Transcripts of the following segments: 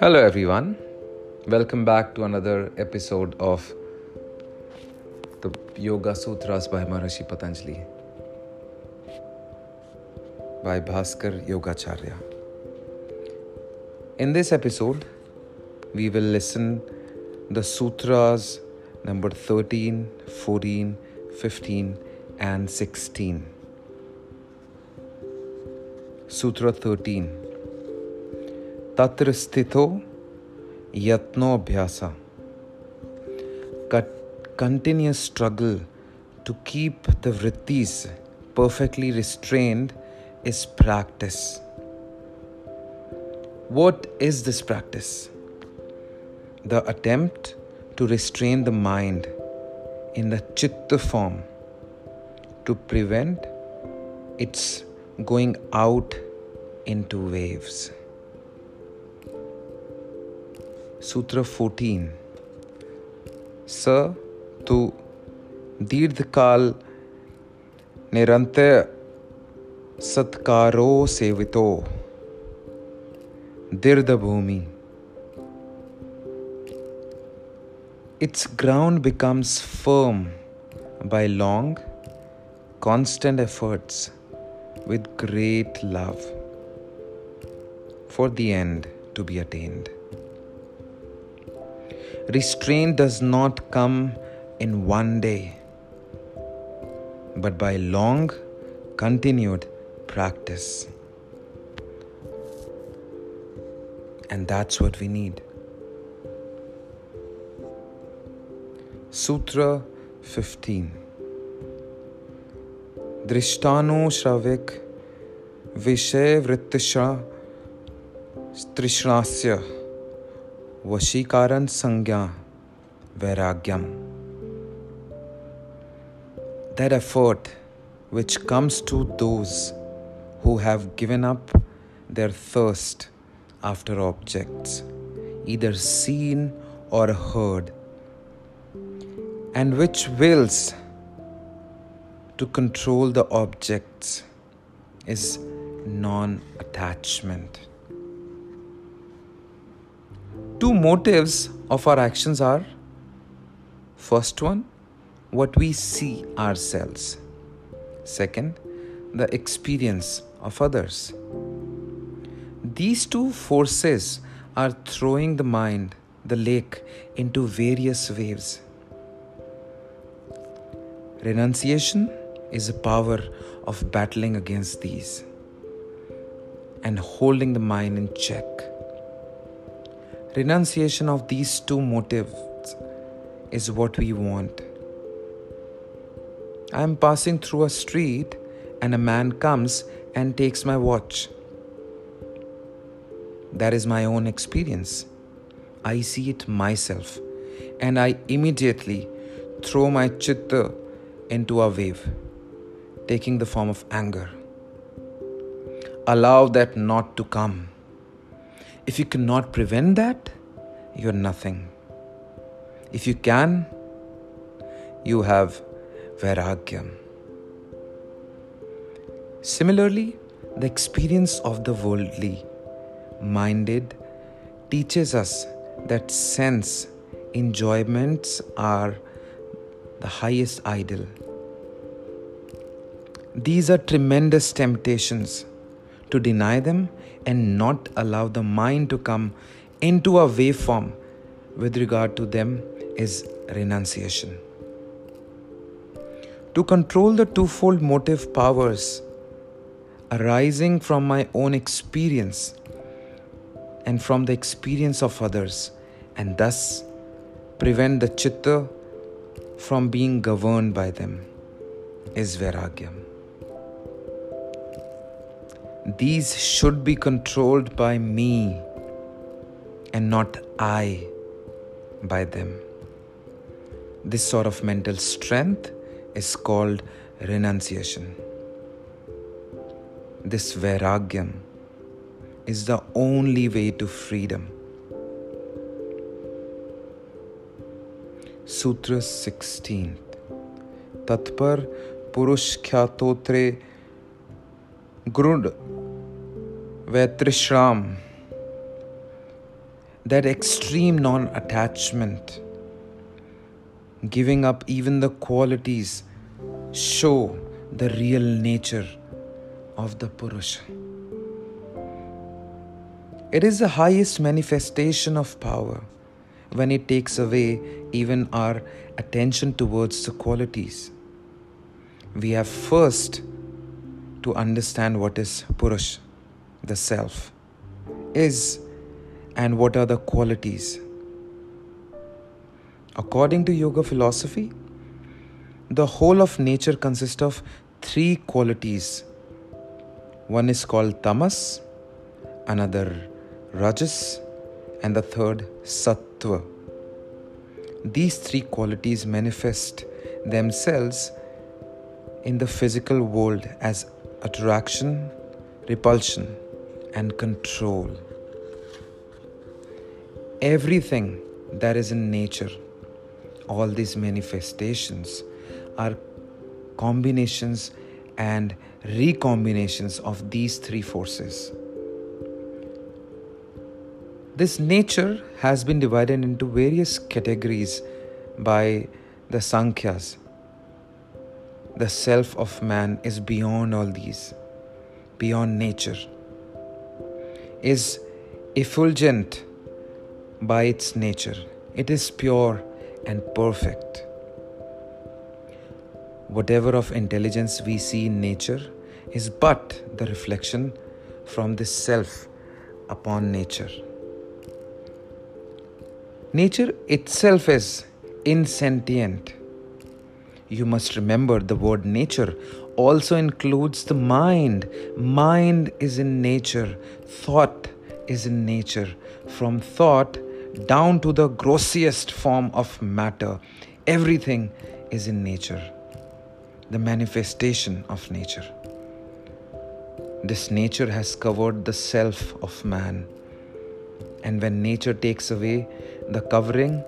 Hello, everyone. Welcome back to another episode of the Yoga Sutras by Maharishi Patanjali by Bhaskar Yogacharya. In this episode, we will listen the sutras number 13, 14, 15 and 16. Sutra 13. Tatrasthito Yatnobhyasa. Continuous struggle to keep the vrittis perfectly restrained is practice. What is this practice? The attempt to restrain the mind in the chitta form to prevent its going out into waves सूत्र 14 स तु दीर्घकाल निरंतर सत्कारो सेवितो भूमि its ground becomes firm by long constant efforts with great love for the end to be attained Restraint does not come in one day, but by long, continued practice. And that's what we need. Sutra 15 दृष्टानु श्रविक विषय वृत्तिशा तृष्णास्य वशीकारण संज्ञा vairagyam that effort which comes to those who have given up their thirst after objects either seen or heard and which wills to control the objects is non attachment two motives of our actions are first one what we see ourselves. Second the experience of others. These two forces are throwing the mind the lake into various waves. Renunciation is the power of battling against these and holding the mind in check Renunciation of these two motives is what we want. I am passing through a street and a man comes and takes my watch. That is my own experience. I see it myself and I immediately throw my chitta into a wave, taking the form of anger. Allow that not to come. If you cannot prevent that, you're nothing. If you can, you have Vairagyam. Similarly, the experience of the worldly minded teaches us that sense enjoyments are the highest idol. These are tremendous temptations to deny them and not allow the mind to come into a waveform with regard to them is renunciation. To control the twofold motive powers arising from my own experience and from the experience of others, and thus prevent the chitta from being governed by them, is Vairagyam. These should be controlled by me and not I by them. This sort of mental strength is called renunciation. This vairagyam is the only way to freedom. Sutra 16 तत्पर पुरुष ख्यातोत्रे Grud, where Trishram, that extreme non attachment, giving up even the qualities, show the real nature of the Purusha. It is the highest manifestation of power when it takes away even our attention towards the qualities. We have first to understand what is Purush, the self, is, and what are the qualities. According to yoga philosophy, the whole of nature consists of three qualities. One is called tamas, another rajas, and the third sattva. These three qualities manifest themselves in the physical world as attraction, repulsion, and control. Everything that is in nature all these manifestations are combinations and recombinations of these three forces. This nature has been divided into various categories by the Sankhyas. The self of man is beyond all these, beyond nature, is effulgent by its nature. It is pure and perfect. Whatever of intelligence we see in nature is but the reflection from this self upon nature. Nature itself is insentient. You must remember the word nature also includes the mind. Mind is in nature, thought is in nature. From thought, down to the grossest form of matter. Everything is in nature, the manifestation of nature. This nature has covered the self of man. And when nature takes away the covering,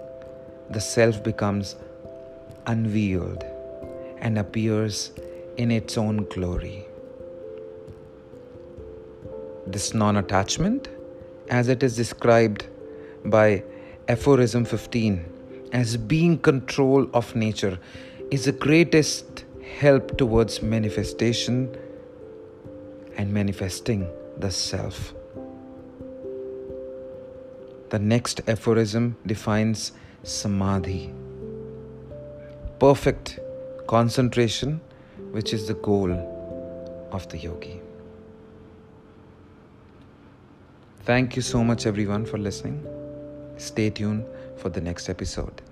the self becomes unveiled and appears in its own glory. This non attachment, as it is described by aphorism 15 as being control of nature is the greatest help towards manifestation and manifesting the self. The next aphorism defines samadhi, perfect concentration, which is the goal of the yogi. Thank you so much, everyone, for listening. Stay tuned for the next episode.